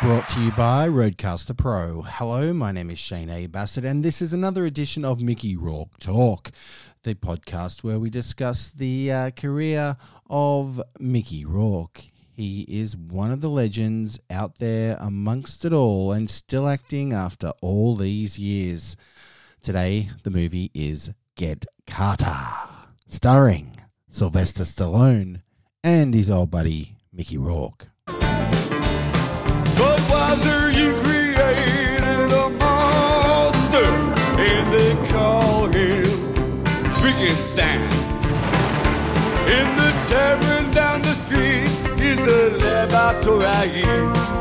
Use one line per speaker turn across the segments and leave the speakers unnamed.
Brought to you by RODECaster Pro. Hello, my name is Shane A. Bassett, and this is another edition of Mickey Rourke Talk, the podcast where we discuss the uh, career of Mickey Rourke. He is one of the legends out there amongst it all and still acting after all these years. Today, the movie is Get Carter, starring Sylvester Stallone and his old buddy Mickey Rourke.
You created a monster, and they call him Frankenstein. In the tavern down the street is a laboratory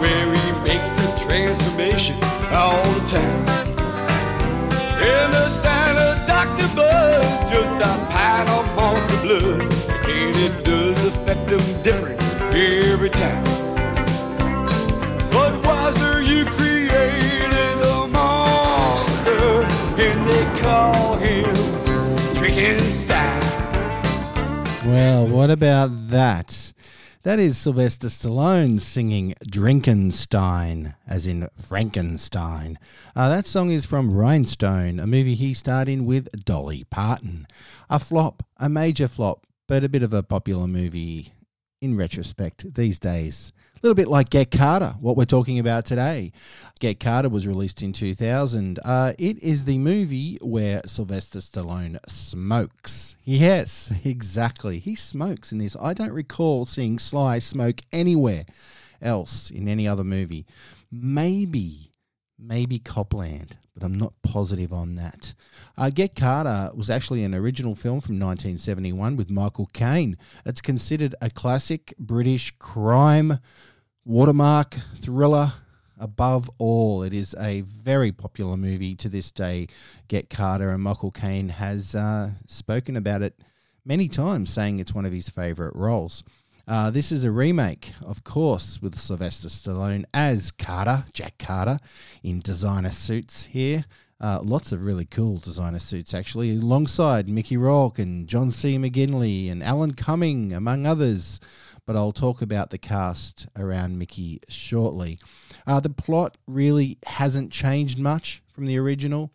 where he makes the transformation all the time. And the standard Dr. Buzz just a pint of monster blood, and it does affect them different every time.
Well, what about that? That is Sylvester Stallone singing Drinkenstein, as in Frankenstein. Uh, that song is from Rhinestone, a movie he starred in with Dolly Parton. A flop, a major flop, but a bit of a popular movie in retrospect these days. A little bit like Get Carter, what we're talking about today. Get Carter was released in 2000. Uh, it is the movie where Sylvester Stallone smokes. Yes, exactly. He smokes in this. I don't recall seeing Sly smoke anywhere else in any other movie. Maybe, maybe Cop Land, but I'm not positive on that. Uh, Get Carter was actually an original film from 1971 with Michael Caine. It's considered a classic British crime watermark thriller. Above all, it is a very popular movie to this day. Get Carter and Michael Caine has uh, spoken about it many times, saying it's one of his favourite roles. Uh, this is a remake, of course, with Sylvester Stallone as Carter, Jack Carter, in designer suits here. Uh, lots of really cool designer suits, actually, alongside Mickey Rourke and John C. McGinley and Alan Cumming, among others. But I'll talk about the cast around Mickey shortly. Uh, the plot really hasn't changed much from the original.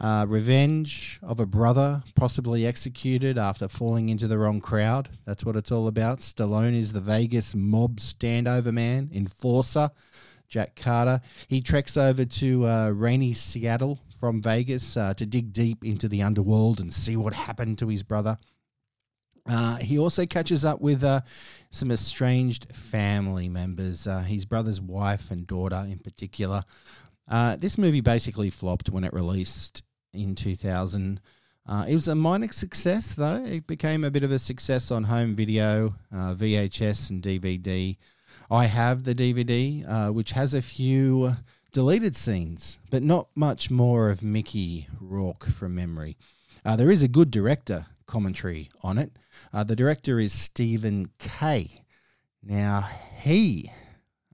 Uh, revenge of a brother possibly executed after falling into the wrong crowd. That's what it's all about. Stallone is the Vegas mob standover man, enforcer, Jack Carter. He treks over to uh, rainy Seattle from Vegas uh, to dig deep into the underworld and see what happened to his brother. Uh, he also catches up with uh, some estranged family members, uh, his brother's wife and daughter in particular. Uh, this movie basically flopped when it released in 2000. Uh, it was a minor success, though. It became a bit of a success on home video, uh, VHS, and DVD. I have the DVD, uh, which has a few deleted scenes, but not much more of Mickey Rourke from memory. Uh, there is a good director commentary on it. Uh, the director is Stephen Kay. Now, he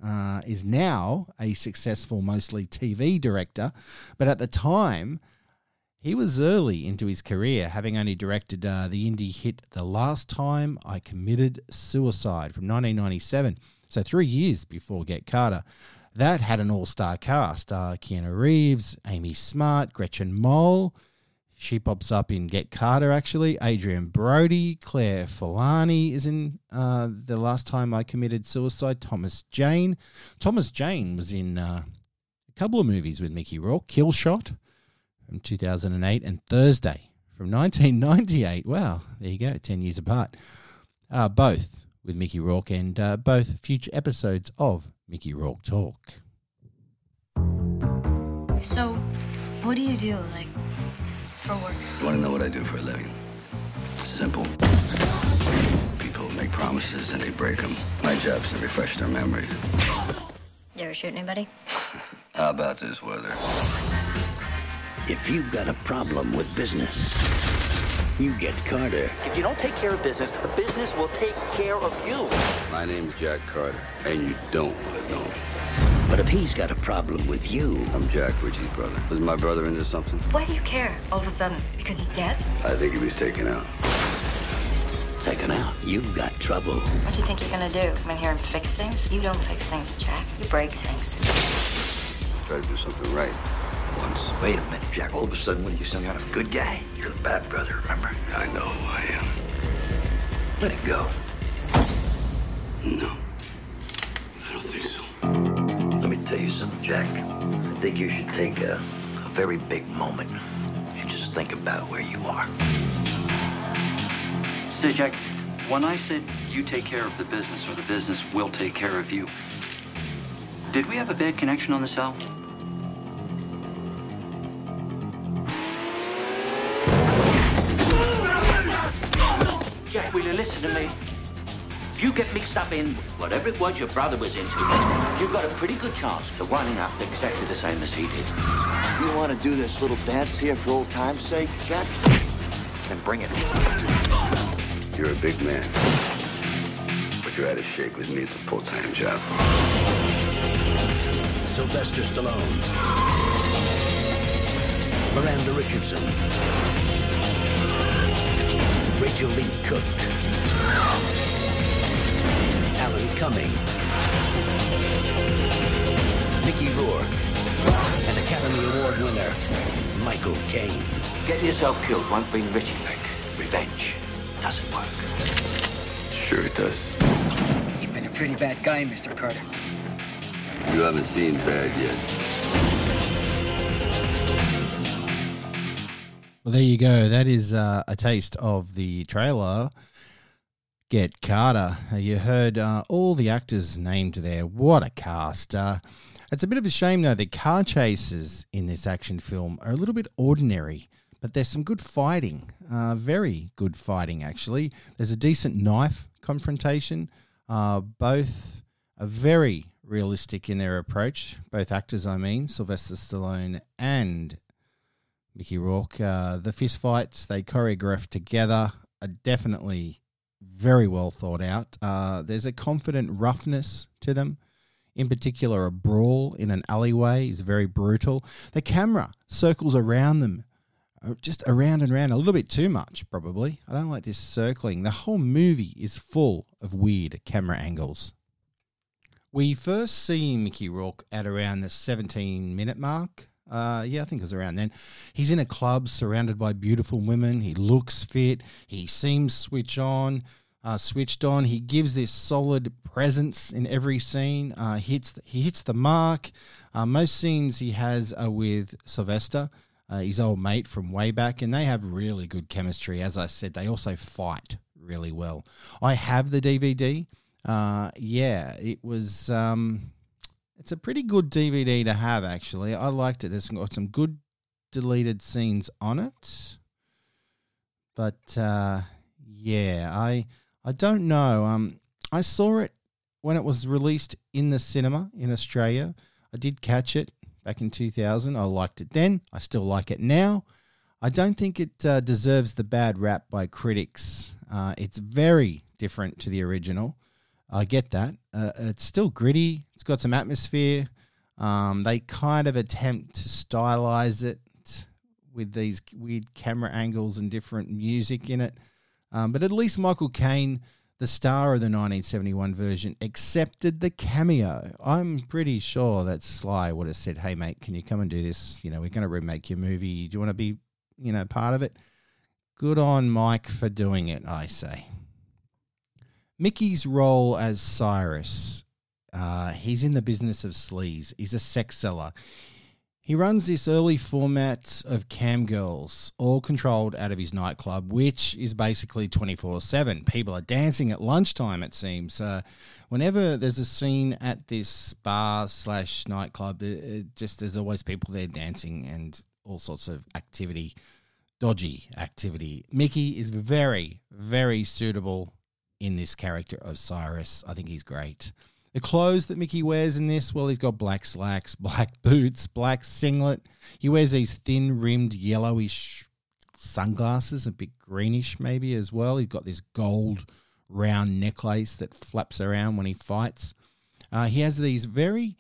uh, is now a successful, mostly TV director, but at the time, he was early into his career, having only directed uh, the indie hit The Last Time I Committed Suicide from 1997, so three years before Get Carter. That had an all star cast uh, Keanu Reeves, Amy Smart, Gretchen Mol. She pops up in Get Carter, actually. Adrien Brody, Claire Forlani is in uh, The Last Time I Committed Suicide. Thomas Jane. Thomas Jane was in uh, a couple of movies with Mickey Rourke Killshot from 2008 and Thursday from 1998. Wow, there you go, 10 years apart. Uh, both with Mickey Rourke and uh, both future episodes of Mickey Rourke Talk.
So, what do you do, like, for work?
You want to know what I do for a living? Simple. People make promises and they break them. My job's to refresh their memories.
You ever shoot anybody?
How about this weather?
If you've got a problem with business, you get Carter.
If you don't take care of business, the business will take care of you.
My name's Jack Carter, and you don't want to know me.
But if he's got a problem with you,
I'm Jack Richie's brother. Was my brother into something?
Why do you care all of a sudden? Because he's dead?
I think he was taken out.
taken out, you've got trouble.
What do you think you're gonna do? Come in here and fix things? You don't fix things, Jack. You break things.
Try to do something right once.
Wait a minute, Jack. All of a sudden, what are you, some kind of good guy? You're the bad brother, remember?
I know who I am.
Let it go.
No. I don't think so.
Let me tell you something, Jack. I think you should take a, a very big moment and just think about where you are.
So, Jack, when I said you take care of the business or the business will take care of you, did we have a bad connection on the cell?
Jack, will you listen to me? If you get mixed up in whatever it was your brother was into, you've got a pretty good chance of winding up exactly the same as he did.
You want to do this little dance here for old time's sake, Jack?
Then bring it.
You're a big man. But you're out of shape. With me, it's a full-time job.
Sylvester Stallone. Miranda Richardson. Rachael Leigh Cook. Alan Cumming. Mickey Rourke. And Academy Award winner, Michael Caine.
Getting yourself killed won't bring Richie back. Revenge doesn't work.
Sure it does.
You've been a pretty bad guy, Mr. Carter.
You haven't seen bad yet.
Well, there you go. That is uh, a taste of the trailer. Get Carter. You heard uh, all the actors named there. What a cast. Uh, it's a bit of a shame, though, that car chases in this action film are a little bit ordinary, but there's some good fighting. Uh, very good fighting, actually. There's a decent knife confrontation. Uh, both are very realistic in their approach. Both actors, I mean, Sylvester Stallone and Mickey Rourke. Uh, the fist fights they choreographed together are definitely very well thought out. Uh, there's a confident roughness to them. In particular, a brawl in an alleyway is very brutal. The camera circles around them, uh, just around and around, a little bit too much, probably. I don't like this circling. The whole movie is full of weird camera angles. We first see Mickey Rourke at around the 17 minute mark. Uh, yeah, I think it was around then. He's in a club surrounded by beautiful women. He looks fit. He seems switch on, uh, switched on. He gives this solid presence in every scene. Uh, hits he hits the mark. Uh, most scenes he has are with Sylvester, uh, his old mate from way back, and they have really good chemistry. As I said, they also fight really well. I have the DVD. Uh, yeah, it was. Um, it's a pretty good DVD to have, actually. I liked it. There's got some good deleted scenes on it, but uh, yeah, I I don't know. Um, I saw it when it was released in the cinema in Australia. I did catch it back in 2000. I liked it then. I still like it now. I don't think it uh, deserves the bad rap by critics. Uh, it's very different to the original. I get that. Uh, it's still gritty. It's got some atmosphere. Um, they kind of attempt to stylize it with these weird camera angles and different music in it. Um, but at least Michael Caine, the star of the 1971 version, accepted the cameo. I'm pretty sure that Sly would have said, "Hey, mate, can you come and do this? You know, we're going to remake your movie. Do you want to be, you know, part of it?" Good on Mike for doing it, I say. Mickey's role as Cyrus, uh, he's in the business of sleaze. He's a sex seller. He runs this early format of cam girls, all controlled out of his nightclub, which is basically 24 7. People are dancing at lunchtime, it seems. Uh, whenever there's a scene at this bar slash nightclub, it, it just there's always people there dancing and all sorts of activity, dodgy activity. Mickey is very, very suitable in this character of Cyrus. I think he's great. The clothes that Mickey wears in this, well, he's got black slacks, black boots, black singlet. He wears these thin rimmed yellowish sunglasses, a bit greenish maybe as well. He's got this gold round necklace that flaps around when he fights. Uh, he has these very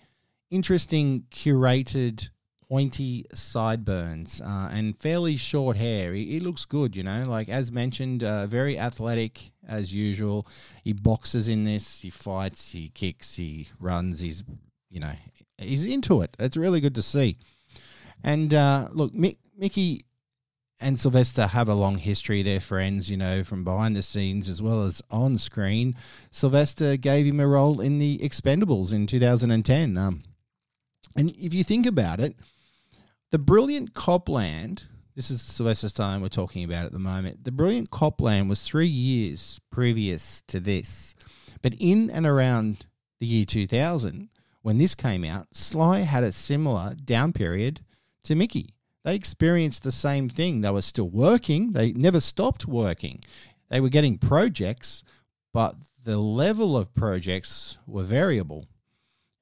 interesting curated pointy sideburns uh, and fairly short hair. He, he, looks good, you know. Like as mentioned, uh, very athletic as usual. He boxes in this. He fights. He kicks. He runs. He's you know he's into it. It's really good to see. And uh, look, Mick, Mickey and Sylvester have a long history. They're friends, you know, from behind the scenes as well as on screen. Sylvester gave him a role in the Expendables in 2010. Um, and if you think about it, the brilliant Cop Land, this is Sylvester Stallone we're talking about at the moment. The brilliant Cop Land was three years previous to this. But in and around the year 2000, when this came out, Sly had a similar down period to Mickey they experienced the same thing. They were still working, they never stopped working. They were getting projects, but the level of projects were variable.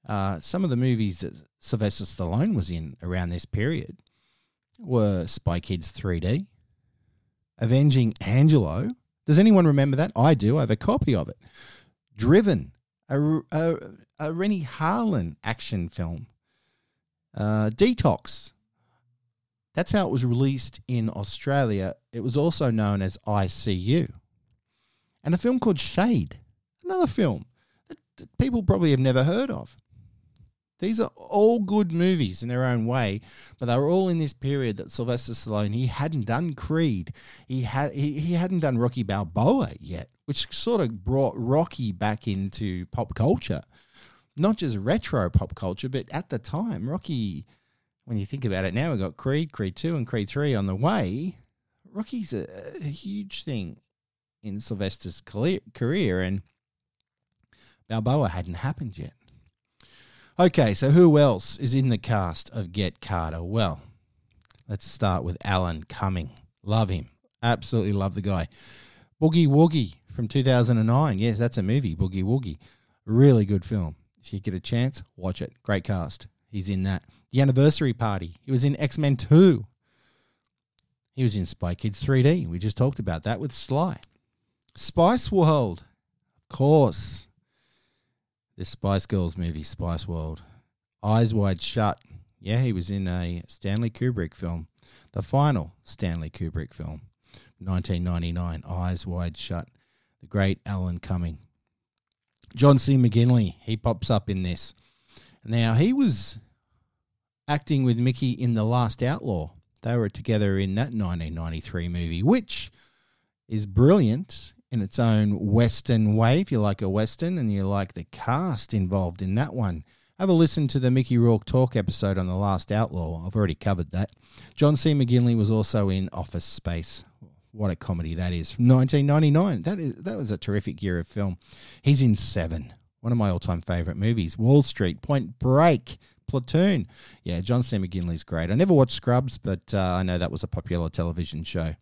Uh, some of the movies that Sylvester Stallone was in around this period were Spy Kids 3D, Avenging Angelo. Does anyone remember that? I do. I have a copy of it. Driven, a, a, a Renny Harlin action film. Uh, Detox, that's how it was released in Australia. It was also known as Eye See You. And a film called Shade, another film that, that people probably have never heard of. These are all good movies in their own way, but they were all in this period that Sylvester Stallone he hadn't done Creed, he had he, he hadn't done Rocky Balboa yet, which sort of brought Rocky back into pop culture, not just retro pop culture, but at the time Rocky when you think about it now, we've got Creed, Creed 2, and Creed 3 on the way. Rocky's a, a huge thing in Sylvester's career, and Balboa hadn't happened yet. Okay, so who else is in the cast of Get Carter? Well, let's start with Alan Cumming. Love him. Absolutely love the guy. Boogie Woogie from 2009. Yes, that's a movie, Boogie Woogie. Really good film. If you get a chance, watch it. Great cast. He's in that. The Anniversary Party. He was in X Men 2. He was in Spy Kids 3D. We just talked about that with Sly. Spice World. Of course. The Spice Girls movie, Spice World. Eyes Wide Shut. Yeah, he was in a Stanley Kubrick film. The final Stanley Kubrick film. 1999. Eyes Wide Shut. The great Alan Cumming. John C. McGinley. He pops up in this. Now, he was acting with Mickey in The Last Outlaw. They were together in that 1993 movie, which is brilliant in its own Western way. If you like a Western and you like the cast involved in that one, have a listen to the Mickey Rourke Talk episode on The Last Outlaw. I've already covered that. John C. McGinley was also in Office Space. What a comedy that is. 1999. That is that was a terrific year of film. He's in Seven, one of my all-time favorite movies. Wall Street, Point Break, Platoon. Yeah, John C. McGinley's great. I never watched Scrubs, but uh, I know that was a popular television show.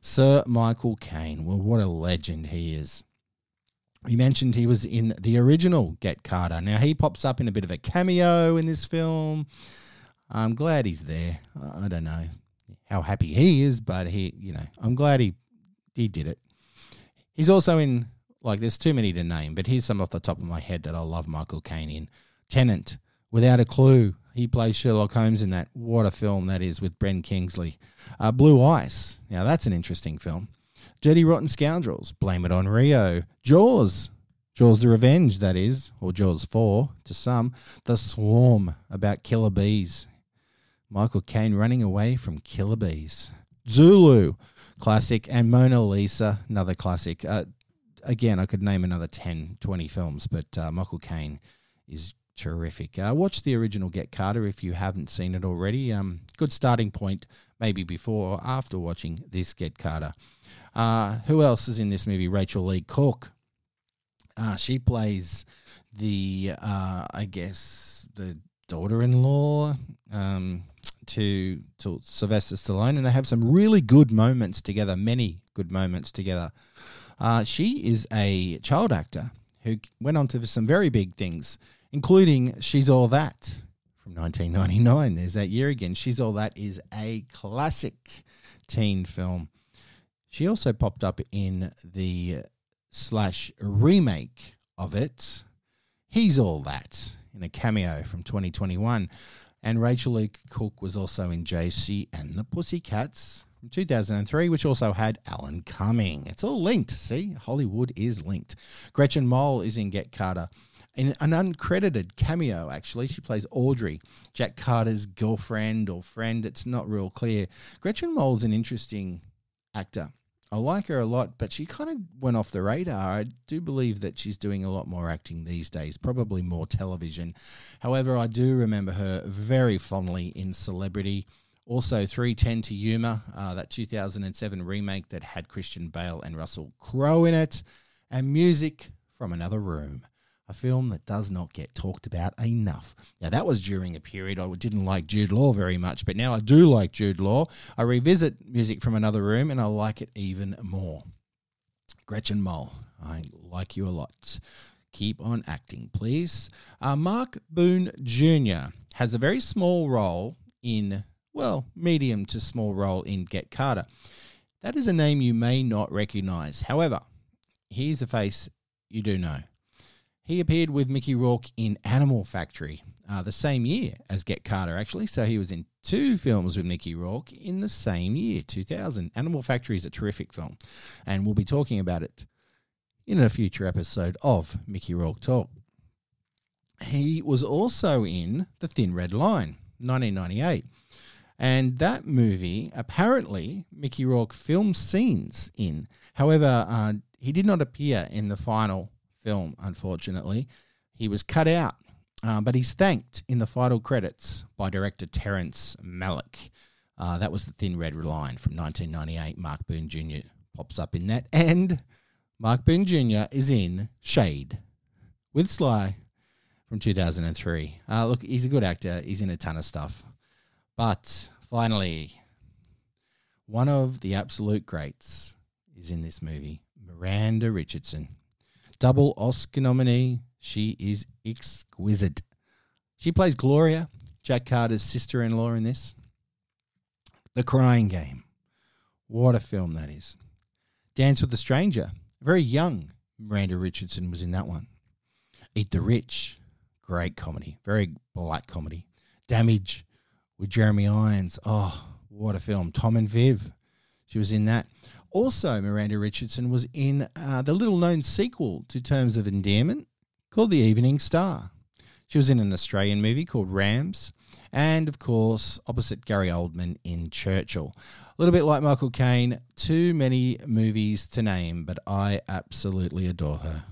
Sir Michael Caine. Well, what a legend he is. He mentioned he was in the original Get Carter. Now, he pops up in a bit of a cameo in this film. I'm glad he's there. I don't know how happy he is, but he, you know, I'm glad he he did it. He's also in like there's too many to name, but here's some off the top of my head that I love Michael Caine in. Tenet, Without a Clue. He plays Sherlock Holmes in that. What a film that is with Ben Kingsley. Uh, Blue Ice. Now, that's an interesting film. Dirty Rotten Scoundrels. Blame It on Rio. Jaws. Jaws the Revenge, that is, or Jaws 4 to some. The Swarm, about killer bees. Michael Caine running away from killer bees. Zulu, classic. And Mona Lisa, another classic. Uh, again, I could name another 10, 20 films, but uh, Michael Caine is terrific. Uh, watch the original Get Carter if you haven't seen it already. Um, good starting point, maybe before or after watching this Get Carter. Uh, who else is in this movie? Rachael Leigh Cook. Uh, she plays the, uh, I guess, the daughter-in-law um, to to Sylvester Stallone, and they have some really good moments together. Many good moments together. Uh, she is a child actor who went on to some very big things including She's All That from 1999. There's that year again. She's All That is a classic teen film. She also popped up in the slash remake of it. He's All That in a cameo from 2021. And Rachael Leigh Cook was also in Josie and the Pussycats from 2003, which also had Alan Cumming. It's all linked. See, Hollywood is linked. Gretchen Mol is in Get Carter. In an uncredited cameo, actually, she plays Audrey, Jack Carter's girlfriend or friend. It's not real clear. Gretchen Mol's an interesting actor. I like her a lot, but she kind of went off the radar. I do believe that she's doing a lot more acting these days, probably more television. However, I do remember her very fondly in Celebrity. Also, 3:10 to Yuma, uh, that 2007 remake that had Christian Bale and Russell Crowe in it, and Music from Another Room, a film that does not get talked about enough. Now, that was during a period I didn't like Jude Law very much, but now I do like Jude Law. I revisit Music from Another Room and I like it even more. Gretchen Mol, I like you a lot. Keep on acting, please. Uh, Mark Boone Jr. has a very small role in well, medium to small role in Get Carter. That is a name you may not recognize. However, here's a face you do know. He appeared with Mickey Rourke in Animal Factory uh, the same year as Get Carter, actually. So he was in two films with Mickey Rourke in the same year, 2000. Animal Factory is a terrific film, and we'll be talking about it in a future episode of Mickey Rourke Talk. He was also in The Thin Red Line, 1998. And that movie, apparently, Mickey Rourke filmed scenes in. However, uh, he did not appear in the final film, unfortunately. He was cut out, uh, but he's thanked in the final credits by director Terrence Malick. Uh, that was the Thin Red Line from 1998. Mark Boone Jr. pops up in that. And Mark Boone Jr. is in Shade with Sly from 2003. Uh, look, he's a good actor. He's in a ton of stuff. But finally, one of the absolute greats is in this movie Miranda Richardson. Double Oscar nominee. She is exquisite. She plays Gloria, Jack Carter's sister in law in this. The Crying Game. What a film that is. Dance with a Stranger. Very young Miranda Richardson was in that one. Eat the Rich. Great comedy. Very black comedy. Damage with Jeremy Irons. Oh, what a film. Tom and Viv. She was in that. Also, Miranda Richardson was in uh, the little known sequel to Terms of Endearment called The Evening Star. She was in an Australian movie called Rams. And of course, opposite Gary Oldman in Churchill. A little bit like Michael Caine, too many movies to name, but I absolutely adore her.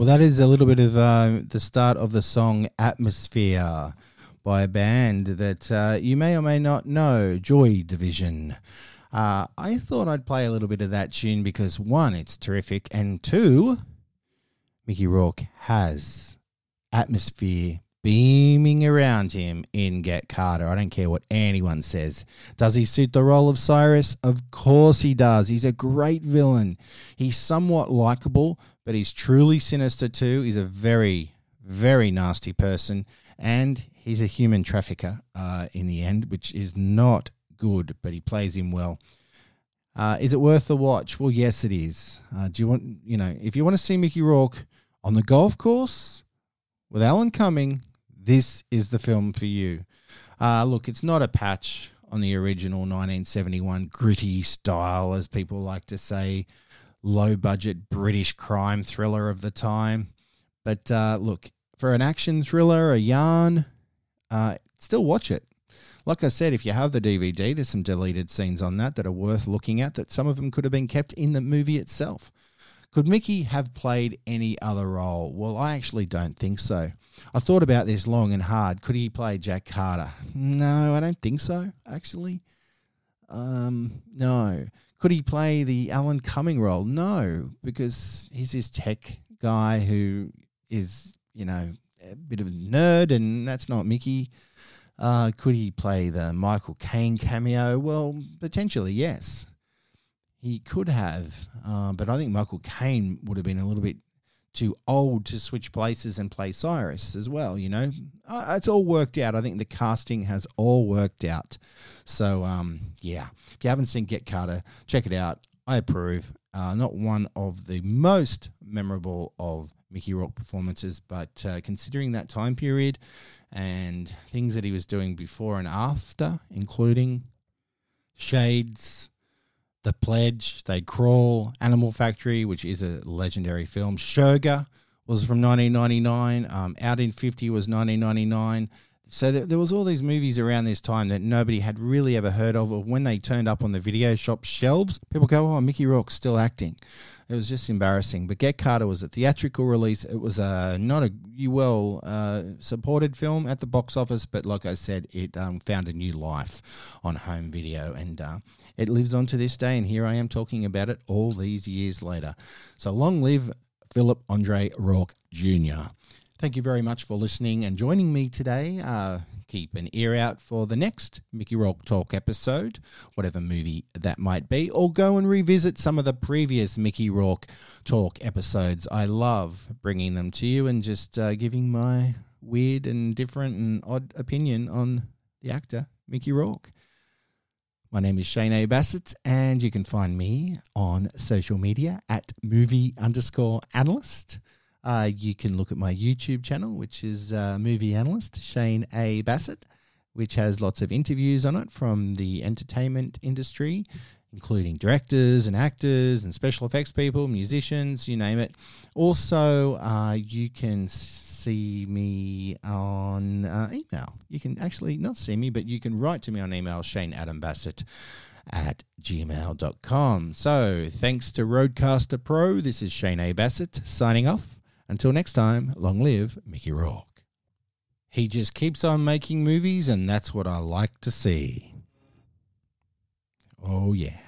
Well, that is a little bit of uh, the start of the song Atmosphere by a band that uh, you may or may not know, Joy Division. Uh, I thought I'd play a little bit of that tune because one, it's terrific, and two, Mickey Rourke has atmosphere beaming around him in Get Carter. I don't care what anyone says. Does he suit the role of Cyrus? Of course he does. He's a great villain. He's somewhat likable, but he's truly sinister too. He's a very, very nasty person, and he's a human trafficker uh, in the end, which is not good, but he plays him well. Uh, is it worth the watch? Well, yes, it is. Uh, do you want, you know, if you want to see Mickey Rourke on the golf course with Alan Cumming, this is the film for you. Uh, look, it's not a patch on the original 1971 gritty style, as people like to say, low budget British crime thriller of the time. But uh, look, for an action thriller, a yarn, uh, still watch it. Like I said, if you have the DVD, there's some deleted scenes on that that are worth looking at, that some of them could have been kept in the movie itself. Could Mickey have played any other role? Well, I actually don't think so. I thought about this long and hard. Could he play Jack Carter? No, I don't think so, actually. Um, no. Could he play the Alan Cumming role? No, because he's this tech guy who is, you know, a bit of a nerd, and that's not Mickey. Uh, could he play the Michael Caine cameo? Well, potentially, yes. he could have, uh, but I think Michael Caine would have been a little bit too old to switch places and play Cyrus as well. You know, uh, it's all worked out. I think the casting has all worked out. So, um, yeah, if you haven't seen Get Carter, check it out. I approve. Uh, not one of the most memorable of Mickey Rourke performances, but uh, considering that time period and things that he was doing before and after, including Shades, The Pledge, They Crawl, Animal Factory, which is a legendary film, Shergar was from 1999, um, Out in 50 was 1999. So there, there was all these movies around this time that nobody had really ever heard of. Or when they turned up on the video shop shelves, people go, "Oh, Mickey Rourke's still acting." It was just embarrassing. But Get Carter was a theatrical release. It was a not a well uh, supported film at the box office, but like I said, it um, found a new life on home video, and uh, it lives on to this day. And here I am talking about it all these years later. So long live Philip Andre Rourke Jr. Thank you very much for listening and joining me today. Uh, keep an ear out for the next Mickey Rourke Talk episode, whatever movie that might be, or go and revisit some of the previous Mickey Rourke Talk episodes. I love bringing them to you and just uh, giving my weird and different and odd opinion on the actor Mickey Rourke. My name is Shane A. Bassett, and you can find me on social media at movie underscore analyst. Uh, you can look at my YouTube channel, which is uh, Movie Analyst Shane A. Bassett, which has lots of interviews on it from the entertainment industry, including directors and actors and special effects people, musicians, you name it. Also, uh, you can see me on uh, email. You can actually not see me, but you can write to me on email, Shane Adam Bassett at gmail.com. So thanks to RODECaster Pro, this is Shane A. Bassett signing off. Until next time, long live Mickey Rourke. He just keeps on making movies, and that's what I like to see. Oh, yeah.